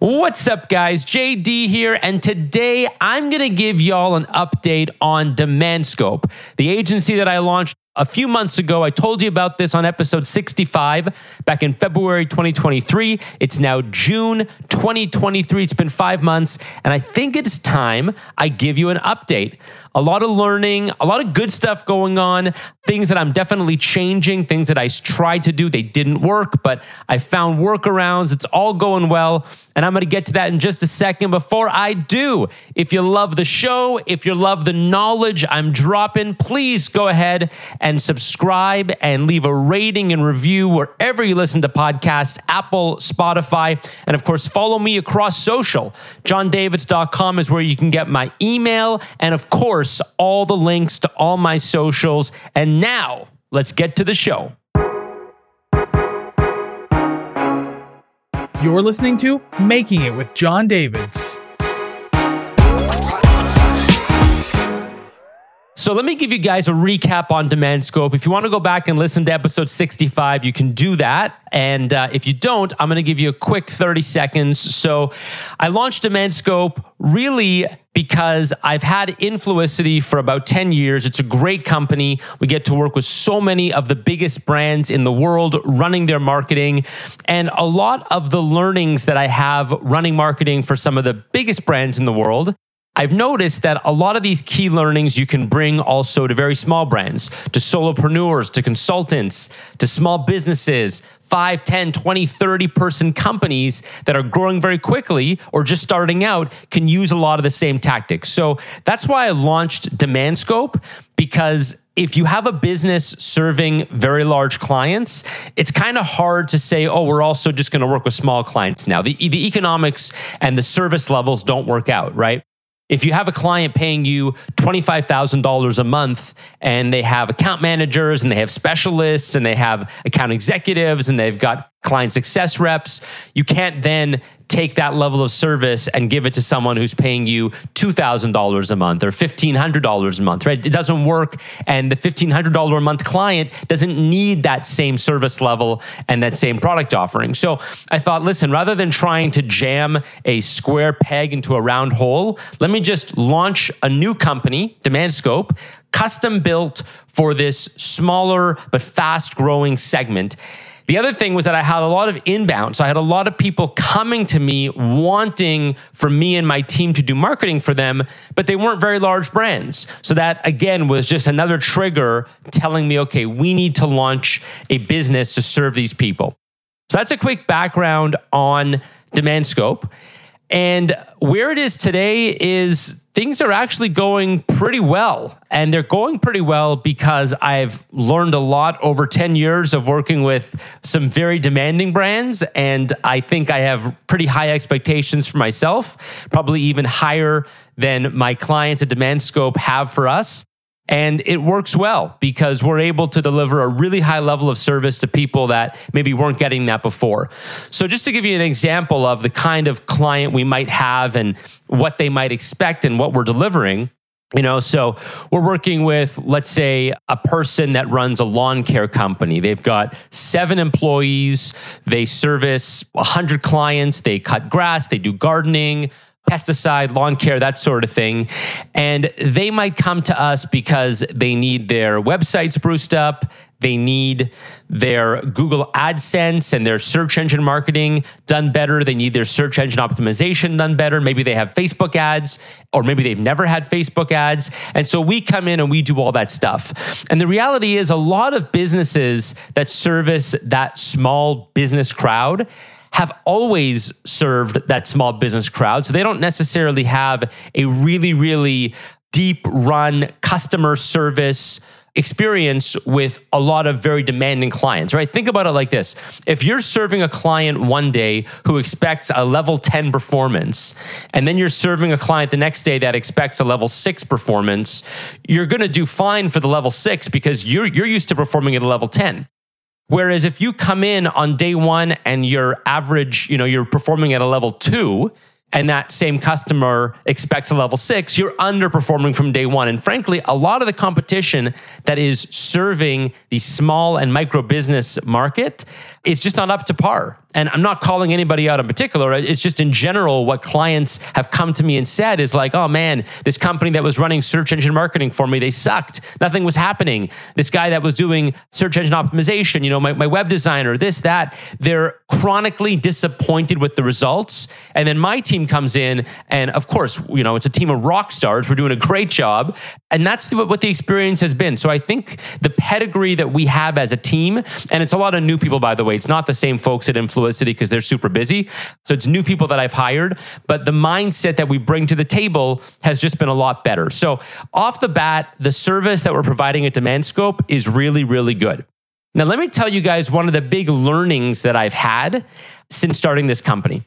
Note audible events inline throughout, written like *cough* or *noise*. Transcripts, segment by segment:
What's up, guys? JD here, and today I'm going to give y'all an update on DemandScope, the agency that I launched a few months ago. I told you about this on episode 65 back in February 2023. It's now June 2023. It's been five months, and I think it's time I give you an update. A lot of learning, a lot of good stuff going on, things that I'm definitely changing, things that I tried to do, they didn't work, but I found workarounds. It's all going well. And I'm going to get to that in just a second. Before I do, if you love the show, if you love the knowledge I'm dropping, please go ahead and subscribe and leave a rating and review wherever you listen to podcasts Apple, Spotify, and of course, follow me across social. JonDavids.com is where you can get my email and, of course, all the links to all my socials. And now, let's get to the show. You're listening to Making It with Jon Davids. So let me give you guys a recap on Demand Scope. If you want to go back and listen to episode 65, you can do that. And uh, if you don't, I'm going to give you a quick 30 seconds. So I launched Demand Scope really because I've had Influicity for about 10 years. It's a great company. We get to work with so many of the biggest brands in the world running their marketing. And a lot of the learnings that I have running marketing for some of the biggest brands in the world I've noticed that a lot of these key learnings you can bring also to very small brands, to solopreneurs, to consultants, to small businesses, 5, 10, 20, 30 person companies that are growing very quickly or just starting out can use a lot of the same tactics. So that's why I launched DemandScope because if you have a business serving very large clients, it's kind of hard to say, oh, we're also just going to work with small clients now. The, the economics and the service levels don't work out, right? If you have a client paying you $25,000 a month and they have account managers and they have specialists and they have account executives and they've got client success reps, you can't then take that level of service and give it to someone who's paying you $2,000 a month or $1,500 a month, right? It doesn't work. And the $1,500 a month client doesn't need that same service level and that same product offering. So I thought, listen, rather than trying to jam a square peg into a round hole, let me just launch a new company, DemandScope, custom built for this smaller but fast growing segment. The other thing was that I had a lot of inbound. So I had a lot of people coming to me wanting for me and my team to do marketing for them, but they weren't very large brands. So that again was just another trigger telling me, okay, we need to launch a business to serve these people. So that's a quick background on DemandScope. And where it is today is things are actually going pretty well. And they're going pretty well because I've learned a lot over 10 years of working with some very demanding brands. And I think I have pretty high expectations for myself, probably even higher than my clients at DemandScope have for us. And it works well because we're able to deliver a really high level of service to people that maybe weren't getting that before. So, just to give you an example of the kind of client we might have and what they might expect and what we're delivering, you know, so we're working with, let's say, a person that runs a lawn care company. They've got seven employees. They service 100 clients. They cut grass. They do gardening, pesticide, lawn care, that sort of thing. And they might come to us because they need their website spruced up. They need their Google AdSense and their search engine marketing done better. They need their search engine optimization done better. Maybe they have Facebook ads, or maybe they've never had Facebook ads. And so we come in and we do all that stuff. And the reality is, a lot of businesses that service that small business crowd have always served that small business crowd. So they don't necessarily have a really, really deep run customer service experience with a lot of very demanding clients, right? Think about it like this. If you're serving a client one day who expects a level 10 performance, and then you're serving a client the next day that expects a level six performance, you're going to do fine for the level six because you're, you're used to performing at a level 10. Whereas if you come in on day one and your average, you know, you're performing at a level two, and that same customer expects a level six, you're underperforming from day one. And frankly, a lot of the competition that is serving the small and micro business market is just not up to par. And I'm not calling anybody out in particular. It's just in general what clients have come to me and said is like, oh man, this company that was running search engine marketing for me, they sucked. Nothing was happening. This guy that was doing search engine optimization, you know, my, my web designer, this, that, they're chronically disappointed with the results. And then my team comes in, and of course, you know, it's a team of rock stars. We're doing a great job. And that's what the experience has been. So I think the pedigree that we have as a team, and it's a lot of new people, by the way, it's not the same folks at Influicity because they're super busy. So it's new people that I've hired, but the mindset that we bring to the table has just been a lot better. So off the bat, the service that we're providing at DemandScope is really, really good. Now, let me tell you guys one of the big learnings that I've had since starting this company.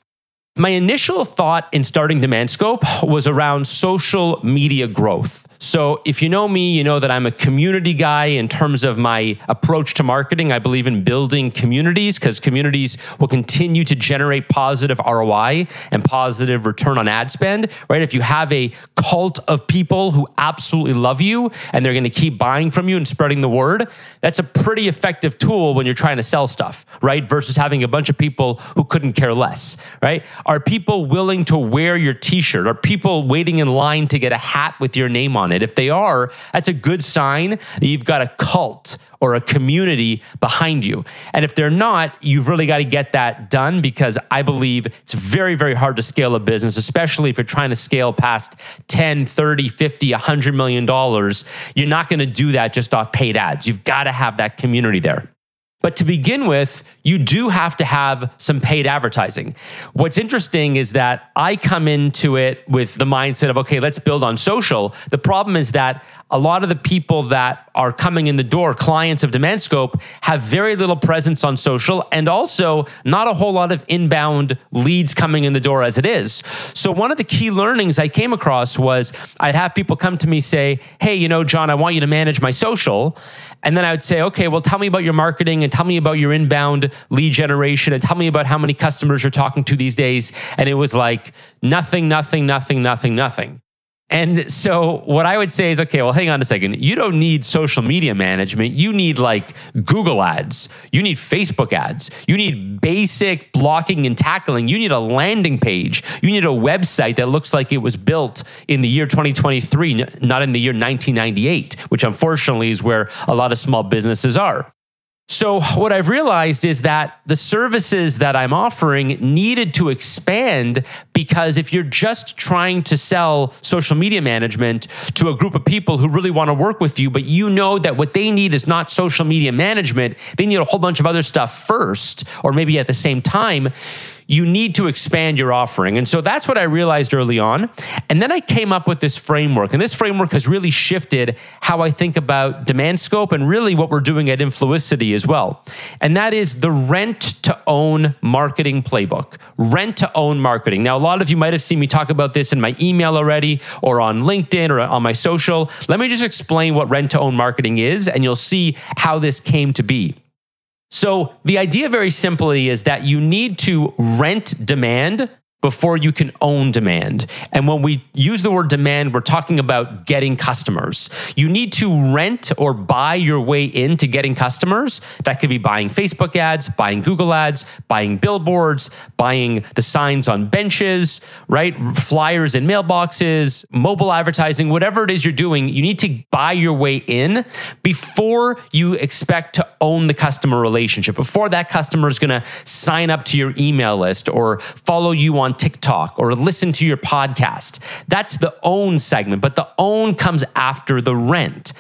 My initial thought in starting DemandScope was around social media growth. So, if you know me, you know that I'm a community guy in terms of my approach to marketing. I believe in building communities because communities will continue to generate positive ROI and positive return on ad spend, right? If you have a cult of people who absolutely love you and they're going to keep buying from you and spreading the word, that's a pretty effective tool when you're trying to sell stuff, right? Versus having a bunch of people who couldn't care less, right? Are people willing to wear your t shirt? Are people waiting in line to get a hat with your name on? On it. If they are, that's a good sign that you've got a cult or a community behind you. And if they're not, you've really got to get that done because I believe it's very, very hard to scale a business, especially if you're trying to scale past 10, 30, 50, 100 million dollars. You're not going to do that just off paid ads. You've got to have that community there. But to begin with, you do have to have some paid advertising. What's interesting is that I come into it with the mindset of, okay, let's build on social. The problem is that a lot of the people that are coming in the door, clients of DemandScope, have very little presence on social and also not a whole lot of inbound leads coming in the door as it is. So, one of the key learnings I came across was I'd have people come to me say, hey, you know, Jon, I want you to manage my social. And then I would say, okay, well, tell me about your marketing and tell me about your inbound lead generation and tell me about how many customers you're talking to these days. And it was like nothing, nothing, nothing, nothing, nothing. And so what I would say is, okay, well, hang on a second. You don't need social media management. You need like Google ads. You need Facebook ads. You need basic blocking and tackling. You need a landing page. You need a website that looks like it was built in the year 2023, not in the year 1998, which unfortunately is where a lot of small businesses are. So, what I've realized is that the services that I'm offering needed to expand because if you're just trying to sell social media management to a group of people who really want to work with you, but you know that what they need is not social media management, they need a whole bunch of other stuff first, or maybe at the same time you need to expand your offering. And so that's what I realized early on. And then I came up with this framework. And this framework has really shifted how I think about demand scope and really what we're doing at Influicity as well. And that is the rent to own marketing playbook. Rent to own marketing. Now, a lot of you might have seen me talk about this in my email already or on LinkedIn or on my social. Let me just explain what rent to own marketing is, and you'll see how this came to be. So, the idea very simply is that you need to rent demand before you can own demand. And when we use the word demand, we're talking about getting customers. You need to rent or buy your way into getting customers. That could be buying Facebook ads, buying Google ads, buying billboards, buying the signs on benches, right? Flyers in mailboxes, mobile advertising, whatever it is you're doing, you need to buy your way in before you expect to own the customer relationship, before that customer is going to sign up to your email list or follow you on on TikTok or listen to your podcast. That's the own segment, but the own comes after the rent.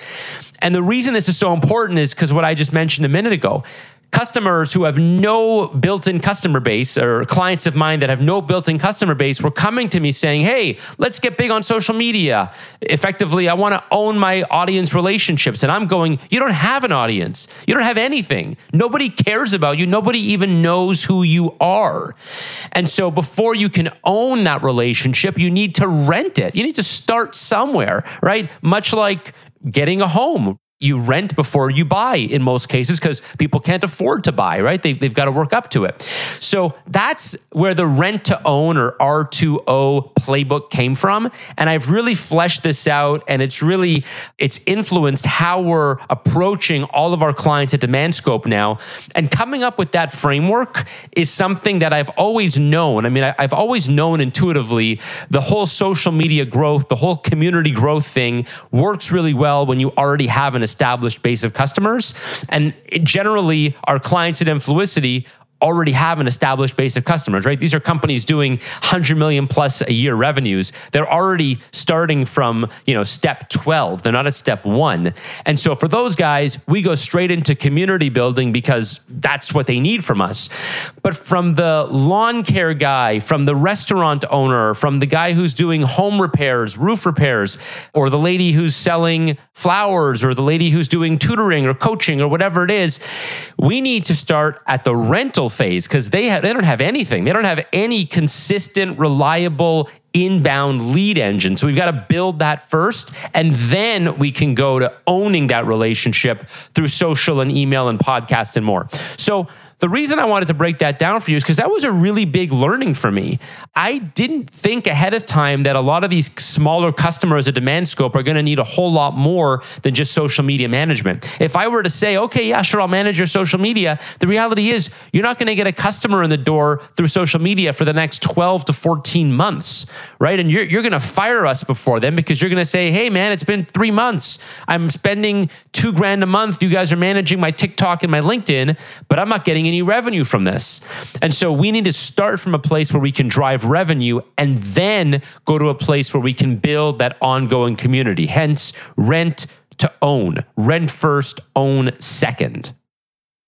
And the reason this is so important is because what I just mentioned a minute ago customers who have no built-in customer base or clients of mine that have no built-in customer base were coming to me saying hey let's get big on social media. Effectively i want to own my audience relationships. And i'm going you don't have an audience. You don't have anything. Nobody cares about you. Nobody even knows who you are. And so before you can own that relationship you need to rent it. You need to start somewhere right? Much like getting a home you rent before you buy in most cases because people can't afford to buy, right? They, they've got to work up to it. So that's where the rent to own or R2O playbook came from. And I've really fleshed this out and it's really, it's influenced how we're approaching all of our clients at Demand Scope now. And coming up with that framework is something that I've always known. I mean, I, I've always known intuitively the whole social media growth, the whole community growth thing works really well when you already have an established base of customers. And generally, our clients at Influicity already have an established base of customers, right? These are companies doing 100 million plus a year revenues. They're already starting from, you know, step 12. They're not at step 1. And so for those guys, we go straight into community building because that's what they need from us. But from the lawn care guy, from the restaurant owner, from the guy who's doing home repairs, roof repairs, or the lady who's selling flowers or the lady who's doing tutoring or coaching or whatever it is, we need to start at the rental phase because they have, they don't have anything. They don't have any consistent, reliable inbound lead engine. So we've got to build that first, and then we can go to owning that relationship through social and email and podcast and more. So the reason I wanted to break that down for you is because that was a really big learning for me. I didn't think ahead of time that a lot of these smaller customers at DemandScope are going to need a whole lot more than just social media management. If I were to say, okay, yeah, sure, I'll manage your social media, the reality is you're not going to get a customer in the door through social media for the next 12 to 14 months, right? And you're, you're going to fire us before then because you're going to say, hey, man, it's been three months. I'm spending two grand a month. You guys are managing my TikTok and my LinkedIn, but I'm not getting any revenue from this. And so we need to start from a place where we can drive revenue and then go to a place where we can build that ongoing community. Hence, rent to own, rent first, own second.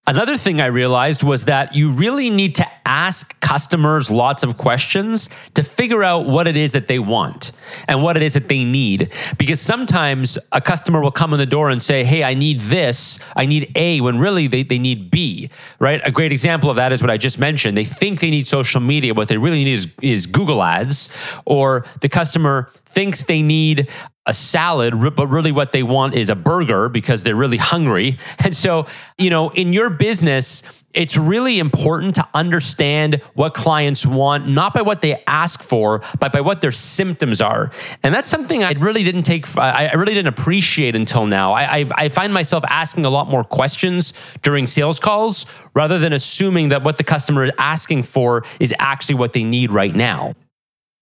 Another thing I realized was that you really need to ask customers lots of questions to figure out what it is that they want and what it is that they need. Because sometimes a customer will come in the door and say, Hey, I need this, I need A, when really they, they need B, right? A great example of that is what I just mentioned. They think they need social media, what they really need is, is Google Ads, or the customer thinks they need a salad, but really what they want is a burger because they're really hungry. *laughs* And so, you know, in your business, it's really important to understand what clients want, not by what they ask for, but by what their symptoms are. And that's something I really didn't take, I really didn't appreciate until now. I, I, I find myself asking a lot more questions during sales calls rather than assuming that what the customer is asking for is actually what they need right now.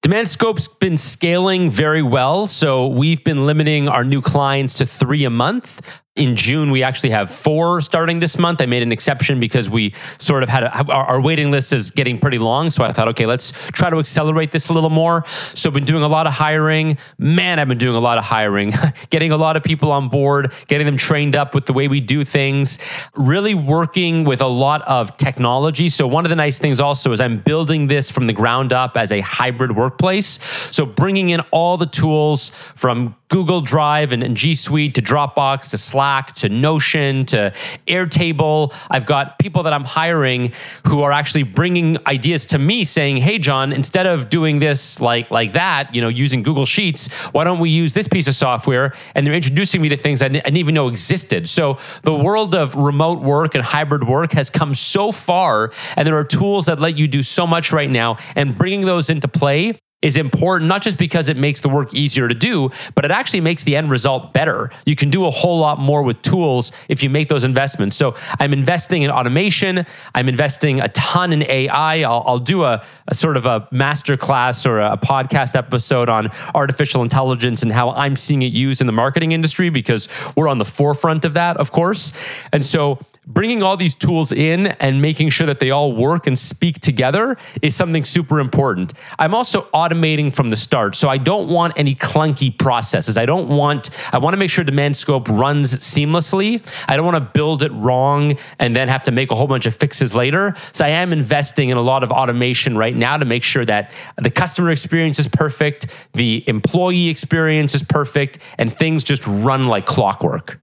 DemandScope's been scaling very well. So we've been limiting our new clients to three a month in June, we actually have four starting this month. I made an exception because we sort of had a, our, our, waiting list is getting pretty long. So I thought, okay, let's try to accelerate this a little more. So I've been doing a lot of hiring. Man, I've been doing a lot of hiring, *laughs* getting a lot of people on board, getting them trained up with the way we do things, really working with a lot of technology. So one of the nice things also is I'm building this from the ground up as a hybrid workplace. So bringing in all the tools from Google Drive and, and, G Suite to Dropbox to Slack to Notion to Airtable. I've got people that I'm hiring who are actually bringing ideas to me saying, "Hey Jon, instead of doing this like like that, you know, using Google Sheets, why don't we use this piece of software?" And they're introducing me to things I didn't even know existed. So the world of remote work and hybrid work has come so far and there are tools that let you do so much right now and bringing those into play is important, not just because it makes the work easier to do, but it actually makes the end result better. You can do a whole lot more with tools if you make those investments. So I'm investing in automation. I'm investing a ton in AI. I'll, I'll do a, a, sort of a master class or a podcast episode on artificial intelligence and how I'm seeing it used in the marketing industry because we're on the forefront of that, of course. And so bringing all these tools in and making sure that they all work and speak together is something super important. I'm also automating from the start. So I don't want any clunky processes. I don't want, I want to make sure DemandScope runs seamlessly. I don't want to build it wrong and then have to make a whole bunch of fixes later. So I am investing in a lot of automation right now to make sure that the customer experience is perfect, the employee experience is perfect, and things just run like clockwork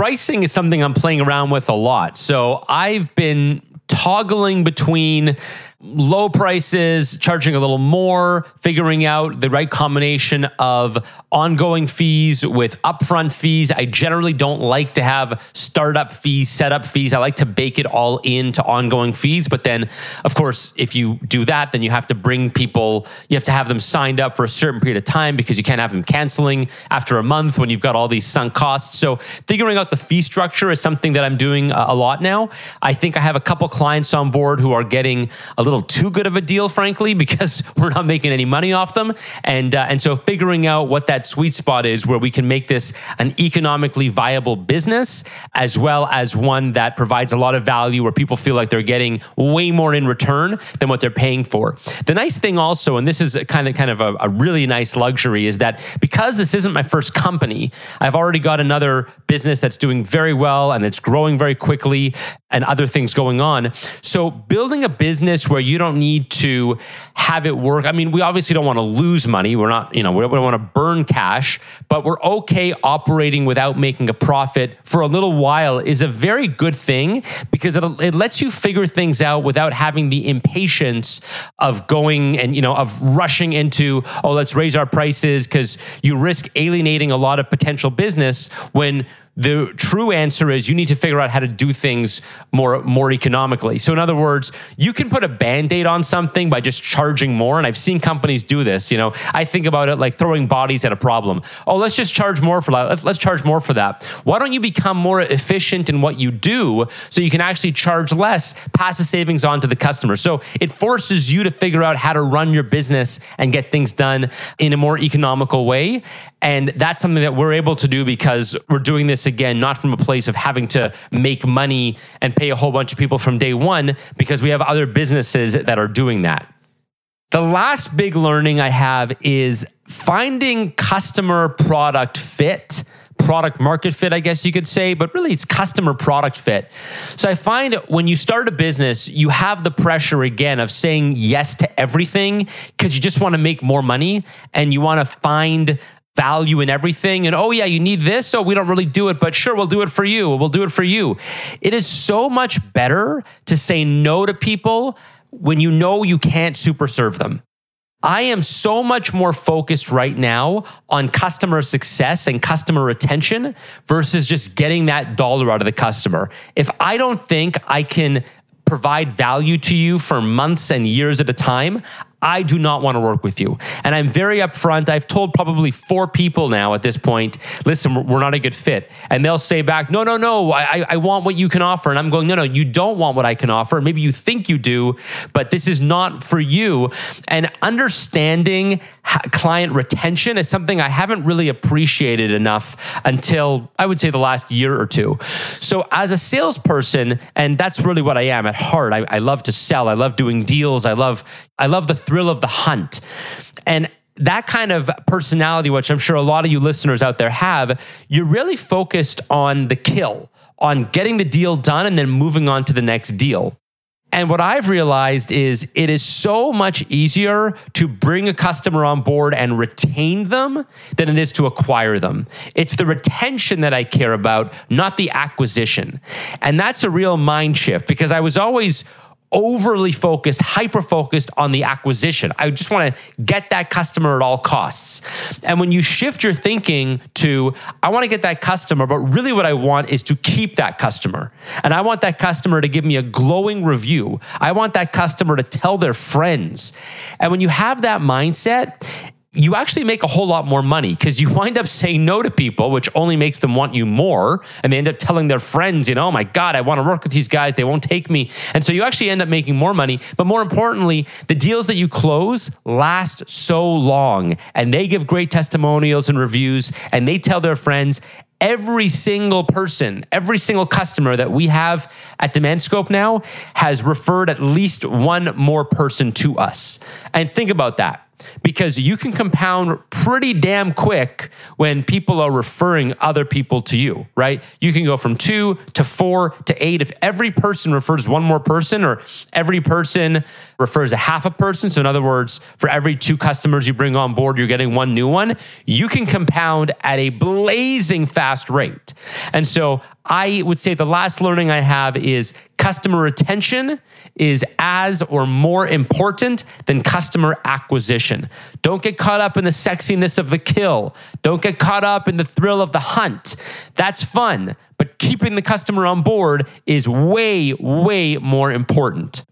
pricing is something I'm playing around with a lot. So I've been toggling between low prices, charging a little more, figuring out the right combination of ongoing fees with upfront fees. I generally don't like to have startup fees, setup fees. I like to bake it all into ongoing fees. But then, of course, if you do that, then you have to bring people, you have to have them signed up for a certain period of time because you can't have them canceling after a month when you've got all these sunk costs. So figuring out the fee structure is something that I'm doing uh, a lot now. I think I have a couple clients on board who are getting a little too good of a deal, frankly, *laughs* because we're not making any money off them. And uh, and so figuring out what that sweet spot is where we can make this an economically viable business, as well as one that provides a lot of value where people feel like they're getting way more in return than what they're paying for. The nice thing also, and this is kind of kind of a, a really nice luxury, is that because this isn't my first company, I've already got another business that's doing very well and it's growing very quickly and other things going on. So building a business where you don't need to have it work. I mean, we obviously don't want to lose money. We're not, you know, we don't want to burn cash, but we're okay operating without making a profit for a little while is a very good thing because it, it lets you figure things out without having the impatience of going and, you know, of rushing into, oh, let's raise our prices because you risk alienating a lot of potential business when the true answer is you need to figure out how to do things more more economically. So in other words, you can put a band-aid on something by just charging more and I've seen companies do this, you know. I think about it like throwing bodies at a problem. Oh, let's just charge more for that. Let's, let's charge more for that. Why don't you become more efficient in what you do so you can actually charge less, pass the savings on to the customer. So it forces you to figure out how to run your business and get things done in a more economical way. And that's something that we're able to do because we're doing this again, not from a place of having to make money and pay a whole bunch of people from day one, because we have other businesses that are doing that. The last big learning I have is finding customer product fit product market fit, I guess you could say, but really it's customer product fit. So I find when you start a business, you have the pressure again of saying yes to everything because you just want to make more money and you want to find value in everything. And oh yeah you need this so we don't really do it but sure we'll do it for you. We'll do it for you. It is so much better to say no to people when you know you can't super serve them. I am so much more focused right now on customer success and customer retention versus just getting that dollar out of the customer. If I don't think I can provide value to you for months and years at a time, I do not want to work with you. And I'm very upfront. I've told probably four people now at this point, listen, we're not a good fit. And they'll say back, no, no, no, I, I want what you can offer. And I'm going, no, no, you don't want what I can offer. Maybe you think you do, but this is not for you. And understanding client retention is something I haven't really appreciated enough until I would say the last year or two. So as a salesperson, and that's really what I am at heart, I, I love to sell. I love doing deals. I love, I love the thrill of the hunt. And that kind of personality, which I'm sure a lot of you listeners out there have, you're really focused on the kill, on getting the deal done and then moving on to the next deal. And what I've realized is it is so much easier to bring a customer on board and retain them than it is to acquire them. It's the retention that I care about, not the acquisition. And that's a real mind shift because I was always overly focused, hyper focused on the acquisition. I just want to get that customer at all costs. And when you shift your thinking to, I want to get that customer, but really what I want is to keep that customer. And I want that customer to give me a glowing review. I want that customer to tell their friends. And when you have that mindset, you actually make a whole lot more money because you *laughs* wind up saying no to people, which only makes them want you more. And they end up telling their friends, you know, oh my God, I want to work with these guys. They won't take me. And so you actually end up making more money. But more importantly, the deals that you close last so long and they give great testimonials and reviews and they tell their friends. Every single person, every single customer that we have at DemandScope now has referred at least one more person to us. And think about that because you can compound pretty damn quick when people are referring other people to you, right? You can go from two to four to eight. If every person refers one more person, or every person refers a half a person, so in other words, for every two customers you bring on board, you're getting one new one, you can compound at a blazing fast rate. And so I would say the last learning I have is customer retention is as or more important than customer acquisition. Don't get caught up in the sexiness of the kill. Don't get caught up in the thrill of the hunt. That's fun, but keeping the customer on board is way, way more important.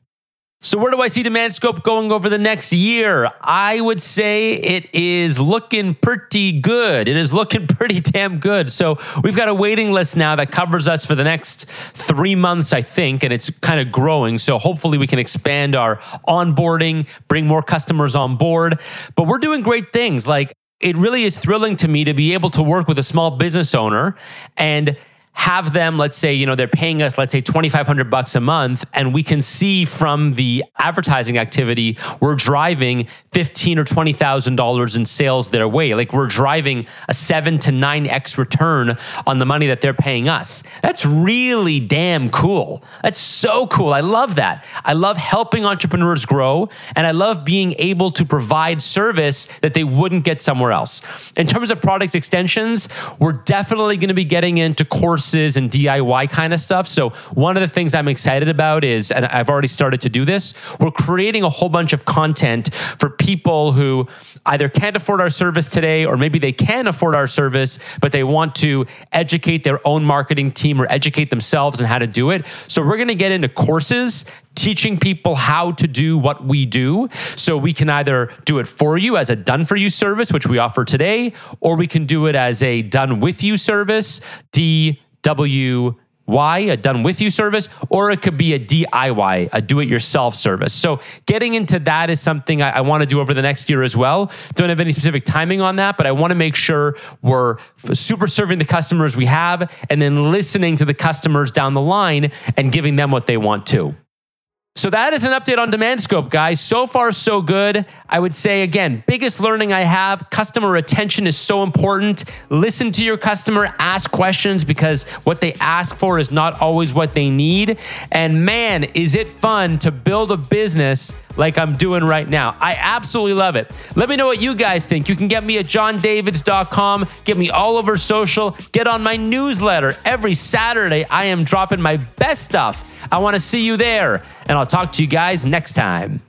So, where do I see Demand Scope going over the next year? I would say it is looking pretty good. It is looking *laughs* pretty damn good. So, we've got a waiting list now that covers us for the next three months, I think, and it's kind of growing. So, hopefully, we can expand our onboarding, bring more customers on board. But we're doing great things. Like, it really is thrilling to me to be able to work with a small business owner and have them let's say you know they're paying us let's say 2500 bucks a month and we can see from the advertising activity we're driving 15 or 20000 dollars in sales their way. Like we're driving a 7 to 9x return on the money that they're paying us. That's really damn cool. That's so cool. I love that. I love helping entrepreneurs grow and i love being able to provide service that they wouldn't get somewhere else. In terms of product extensions we're definitely going to be getting into courses courses and DIY kind of stuff. So, one of the things I'm excited about is, and I've already started to do this, we're creating a whole bunch of content for people who either can't afford our service today, or maybe they can afford our service, but they want to educate their own marketing team or educate themselves on how to do it. So, we're going to get into courses teaching people how to do what we do. So we can either do it for you as a done for you service, which we offer today, or we can do it as a done with you service, D W Y, a done with you service, or it could be a DIY, a do it yourself service. So, getting into that is something I, I want to do over the next year as well. Don't have any specific timing on that, but I want to make sure we're super serving the customers we have and then listening to the customers down the line and giving them what they want too. So that is an update on Demand Scope, guys. So far, so good. I would say, again, biggest learning I have customer retention is so important. Listen to your customer, ask questions because what they ask for is not always what they need. And man, is it fun to build a business like I'm doing right now. I absolutely love it. Let me know what you guys think. You can get me at jondavids.com, get me all over social, get on my newsletter. Every Saturday, I am dropping my best stuff. I want to see you there, and I'll talk to you guys next time.